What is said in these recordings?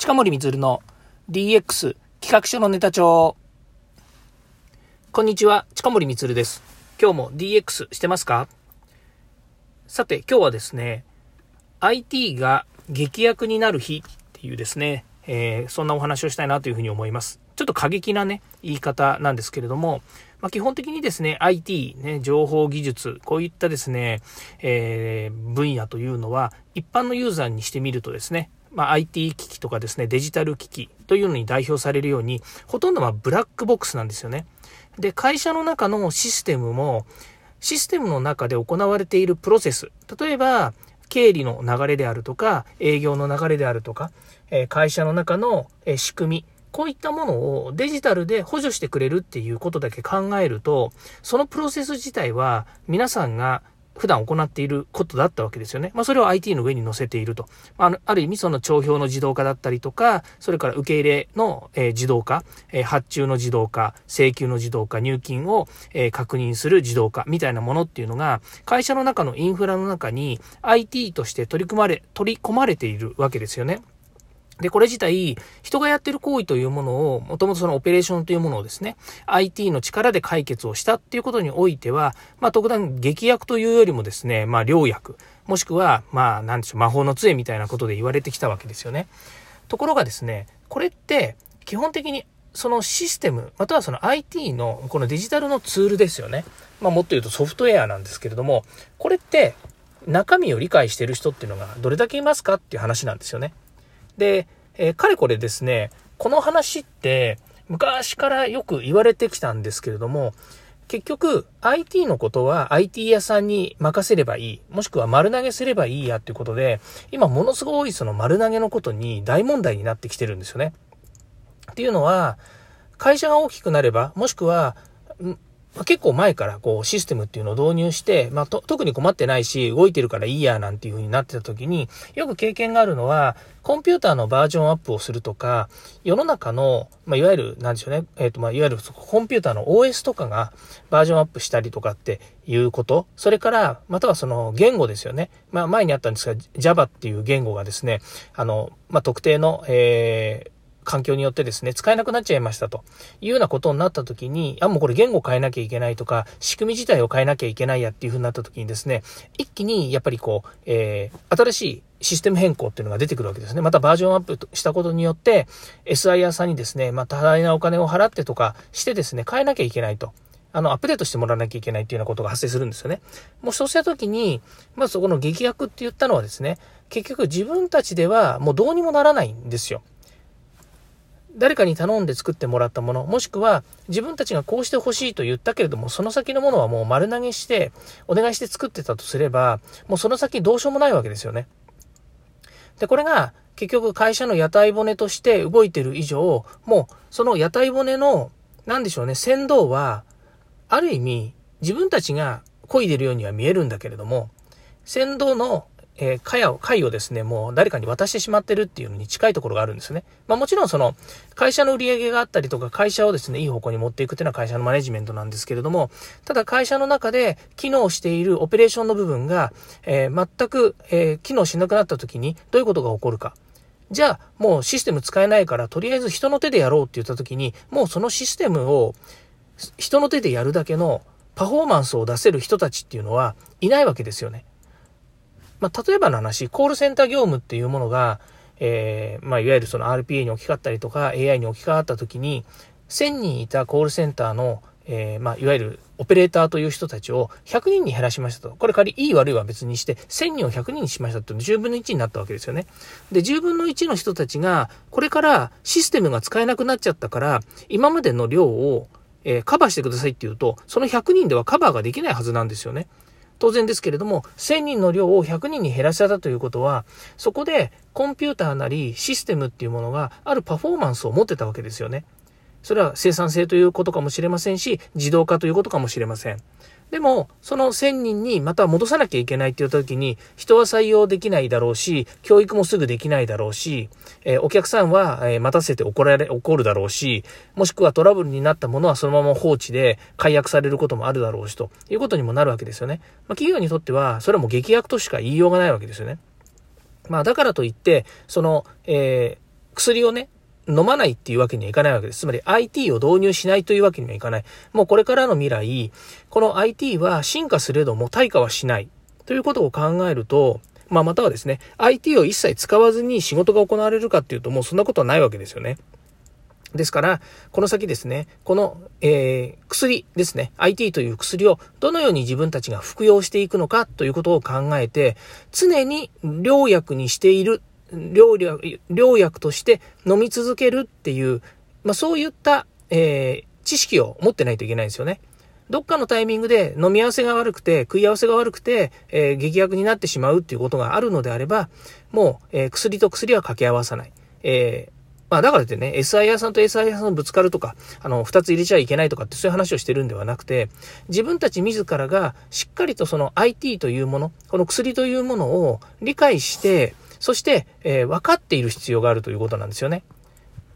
近森光の DX 企画書のネタ帳。こんにちは、近森光です。今日も DX してますか？さて、今日はですね、IT が劇薬になる日っていうですね、えー、そんなお話をしたいなというふうに思います。ちょっと過激なね、言い方なんですけれども、まあ、基本的にですね、IT、ね、情報技術、こういったですね、えー、分野というのは、一般のユーザーにしてみるとですね、まあ、IT 機器とかですね、デジタル機器というのに代表されるように、ほとんどはブラックボックスなんですよね。で、会社の中のシステムも、システムの中で行われているプロセス、例えば、経理の流れであるとか、営業の流れであるとか、会社の中の仕組み、こういったものをデジタルで補助してくれるっていうことだけ考えると、そのプロセス自体は皆さんが普段行っていることだったわけですよね。まあ、それを IT の上に載せていると。あある意味、その帳票の自動化だったりとか、それから受け入れの、えー、自動化、えー、発注の自動化、請求の自動化、入金を、えー、確認する自動化みたいなものっていうのが、会社の中のインフラの中に IT として取り組まれ、取り込まれているわけですよね。で、これ自体、人がやってる行為というものを、もともとそのオペレーションというものをですね、IT の力で解決をしたっていうことにおいては、まあ、特段劇薬というよりもですね、まあ、良薬、もしくは、まあ、なんでしょう、魔法の杖みたいなことで言われてきたわけですよね。ところがですね、これって、基本的にそのシステム、またはその IT のこのデジタルのツールですよね。まあ、もっと言うとソフトウェアなんですけれども、これって中身を理解してる人っていうのがどれだけいますかっていう話なんですよね。で、えー、かれこれですね、この話って昔からよく言われてきたんですけれども、結局 IT のことは IT 屋さんに任せればいい。もしくは丸投げすればいいやっていうことで、今ものすごいその丸投げのことに大問題になってきてるんですよね。っていうのは、会社が大きくなれば、もしくは、まあ、結構前からこうシステムっていうのを導入して、まあ、特に困ってないし、動いてるからいいやなんていう風になってた時に、よく経験があるのは、コンピューターのバージョンアップをするとか、世の中の、まあ、いわゆる、なんでしょうね、えっ、ー、と、まあ、いわゆるコンピューターの OS とかがバージョンアップしたりとかっていうこと、それから、またはその言語ですよね。まあ、前にあったんですが、Java っていう言語がですね、あの、まあ、特定の、えー、環境によってですね、使えなくなっちゃいましたというようなことになった時に、あ、もうこれ言語変えなきゃいけないとか、仕組み自体を変えなきゃいけないやっていう風になった時にですね、一気にやっぱりこう、えー、新しいシステム変更っていうのが出てくるわけですね。またバージョンアップしたことによって、SIR さんにですね、まあ、多大なお金を払ってとかしてですね、変えなきゃいけないと。あの、アップデートしてもらわなきゃいけないっていうようなことが発生するんですよね。もうそうした時に、まずそこの劇薬って言ったのはですね、結局自分たちではもうどうにもならないんですよ。誰かに頼んで作ってもらったもの、もしくは自分たちがこうしてほしいと言ったけれども、その先のものはもう丸投げして、お願いして作ってたとすれば、もうその先どうしようもないわけですよね。で、これが結局会社の屋台骨として動いてる以上、もうその屋台骨の、なんでしょうね、先導は、ある意味自分たちが漕いでるようには見えるんだけれども、先導のえー、会を、会をですね、もう誰かに渡してしまってるっていうのに近いところがあるんですね。まあもちろんその、会社の売り上げがあったりとか、会社をですね、いい方向に持っていくっていうのは会社のマネジメントなんですけれども、ただ会社の中で機能しているオペレーションの部分が、えー、全く、えー、機能しなくなった時にどういうことが起こるか。じゃあ、もうシステム使えないから、とりあえず人の手でやろうって言った時に、もうそのシステムを人の手でやるだけのパフォーマンスを出せる人たちっていうのはいないわけですよね。まあ、例えばの話、コールセンター業務っていうものが、えー、まあ、いわゆるその RPA に置き換わったりとか AI に置き換わった時に、1000人いたコールセンターの、えー、まあ、いわゆるオペレーターという人たちを100人に減らしましたと。これ仮、いい悪いは別にして、1000人を100人にしましたって10分の1になったわけですよね。で、10分の1の人たちが、これからシステムが使えなくなっちゃったから、今までの量を、えー、カバーしてくださいって言うと、その100人ではカバーができないはずなんですよね。当然ですけれども、1000人の量を100人に減らしたということは、そこでコンピューターなりシステムっていうものがあるパフォーマンスを持ってたわけですよね。それは生産性ということかもしれませんし、自動化ということかもしれません。でも、その1000人にまた戻さなきゃいけないって言った時に、人は採用できないだろうし、教育もすぐできないだろうし、えー、お客さんは、えー、待たせて怒られ、怒るだろうし、もしくはトラブルになったものはそのまま放置で解約されることもあるだろうし、ということにもなるわけですよね。まあ、企業にとっては、それはもう劇薬としか言いようがないわけですよね。まあ、だからといって、その、えー薬をね、飲まないっていうわけにはいかないわけです。つまり IT を導入しないというわけにはいかない。もうこれからの未来、この IT は進化すれども対価はしない。ということを考えると、まあ、またはですね、IT を一切使わずに仕事が行われるかっていうと、もうそんなことはないわけですよね。ですから、この先ですね、この、えー、薬ですね、IT という薬をどのように自分たちが服用していくのかということを考えて、常に良薬にしている、良薬、良薬として飲み続けるっていう、まあそういった、えー、知識を持ってないといけないんですよね。どっかのタイミングで飲み合わせが悪くて、食い合わせが悪くて、えー、劇薬になってしまうっていうことがあるのであれば、もう、えー、薬と薬は掛け合わさない。えー、まあだからってね、SIR さんと SIR さんぶつかるとか、あの、二つ入れちゃいけないとかってそういう話をしてるんではなくて、自分たち自らがしっかりとその IT というもの、この薬というものを理解して、そして、えー、分かっている必要があるということなんですよね。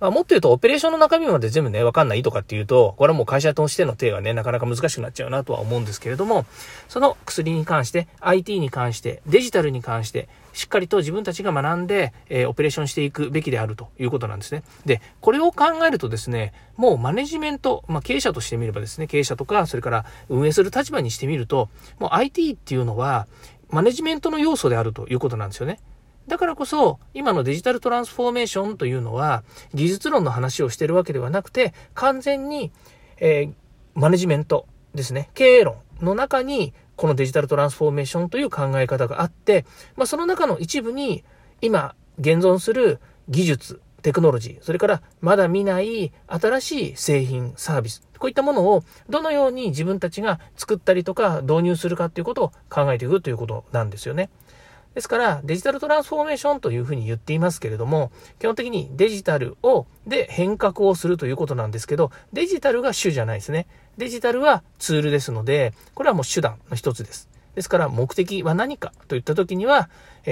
まあ、もっと言うと、オペレーションの中身まで全部ね、わかんないとかっていうと、これはもう会社としての手がね、なかなか難しくなっちゃうなとは思うんですけれども、その薬に関して、IT に関して、デジタルに関して、しっかりと自分たちが学んで、えー、オペレーションしていくべきであるということなんですね。で、これを考えるとですね、もうマネジメント、まあ、経営者としてみればですね、経営者とか、それから運営する立場にしてみると、もう IT っていうのは、マネジメントの要素であるということなんですよね。だからこそ、今のデジタルトランスフォーメーションというのは、技術論の話をしてるわけではなくて、完全に、えー、マネジメントですね、経営論の中に、このデジタルトランスフォーメーションという考え方があって、まあ、その中の一部に、今、現存する技術、テクノロジー、それからまだ見ない新しい製品、サービス、こういったものをどのように自分たちが作ったりとか導入するかということを考えていくということなんですよね。ですから、デジタルトランスフォーメーションというふうに言っていますけれども、基本的にデジタルを、で変革をするということなんですけど、デジタルが主じゃないですね。デジタルはツールですので、これはもう手段の一つです。ですから、目的は何かといったときには、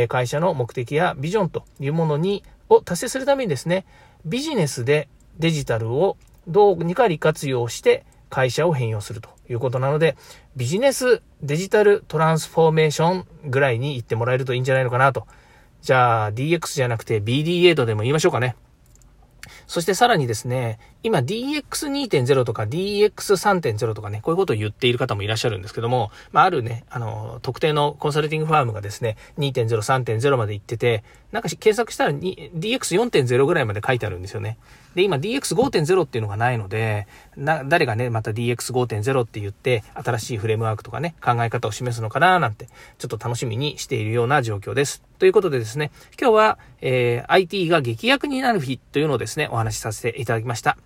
会社の目的やビジョンというものに、を達成するためにですね、ビジネスでデジタルをどうにか利活用して会社を変容するということなので、ビジネスデジタルトランスフォーメーションぐらいに言ってもらえるといいんじゃないのかなと。じゃあ DX じゃなくて BDA とでも言いましょうかね。そしてさらにですね、今 DX2.0 とか DX3.0 とかね、こういうことを言っている方もいらっしゃるんですけども、まあ、あるね、あの、特定のコンサルティングファームがですね、2.0、3.0まで行ってて、なんか検索したら DX4.0 ぐらいまで書いてあるんですよね。で、今 DX5.0 っていうのがないので、な、誰がね、また DX5.0 って言って、新しいフレームワークとかね、考え方を示すのかななんて、ちょっと楽しみにしているような状況です。ということでですね、今日は、えー、IT が劇薬になる日というのをですね、お話しさせていただきました。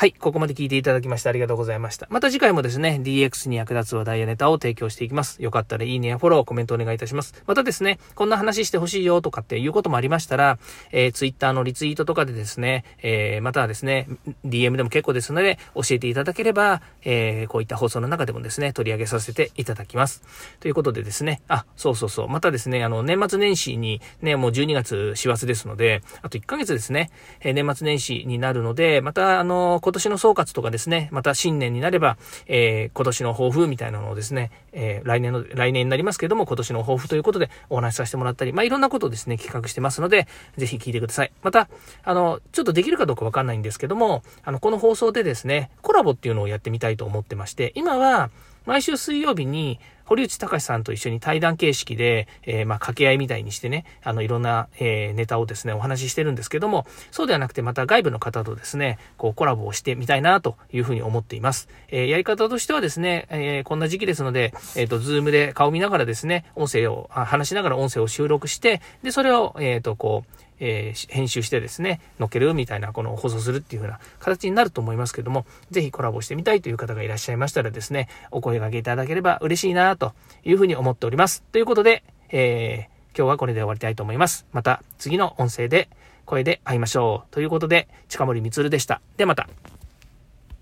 はい、ここまで聞いていただきましてありがとうございました。また次回もですね、DX に役立つ話題やネタを提供していきます。よかったらいいねやフォロー、コメントお願いいたします。またですね、こんな話してほしいよとかっていうこともありましたら、えー、Twitter のリツイートとかでですね、えー、またはですね、DM でも結構ですので、教えていただければ、えー、こういった放送の中でもですね、取り上げさせていただきます。ということでですね、あ、そうそうそう、またですね、あの、年末年始にね、もう12月師走ですので、あと1ヶ月ですね、えー、年末年始になるので、また、あの、今年の総括とかですね、また新年になれば、えー、今年の抱負みたいなのをですね、えー、来年の、来年になりますけれども、今年の抱負ということでお話しさせてもらったり、まあ、いろんなことをですね、企画してますので、ぜひ聞いてください。また、あの、ちょっとできるかどうかわかんないんですけども、あの、この放送でですね、コラボっていうのをやってみたいと思ってまして、今は、毎週水曜日に、堀内隆さんと一緒に対談形式で、えー、まあ、掛け合いみたいにしてね、あの、いろんな、えー、ネタをですね、お話ししてるんですけども、そうではなくて、また外部の方とですね、こう、コラボをしてみたいな、というふうに思っています。えー、やり方としてはですね、えこんな時期ですので、えっ、と、ズームで顔見ながらですね、音声を、話しながら音声を収録して、で、それを、えっ、と、こう、えー、編集してですね、載っけるみたいな、この放送するっていう風な形になると思いますけども、ぜひコラボしてみたいという方がいらっしゃいましたらですね、お声掛けいただければ嬉しいなという風に思っております。ということで、えー、今日はこれで終わりたいと思います。また次の音声で声で会いましょう。ということで、近森光でした。ではまた。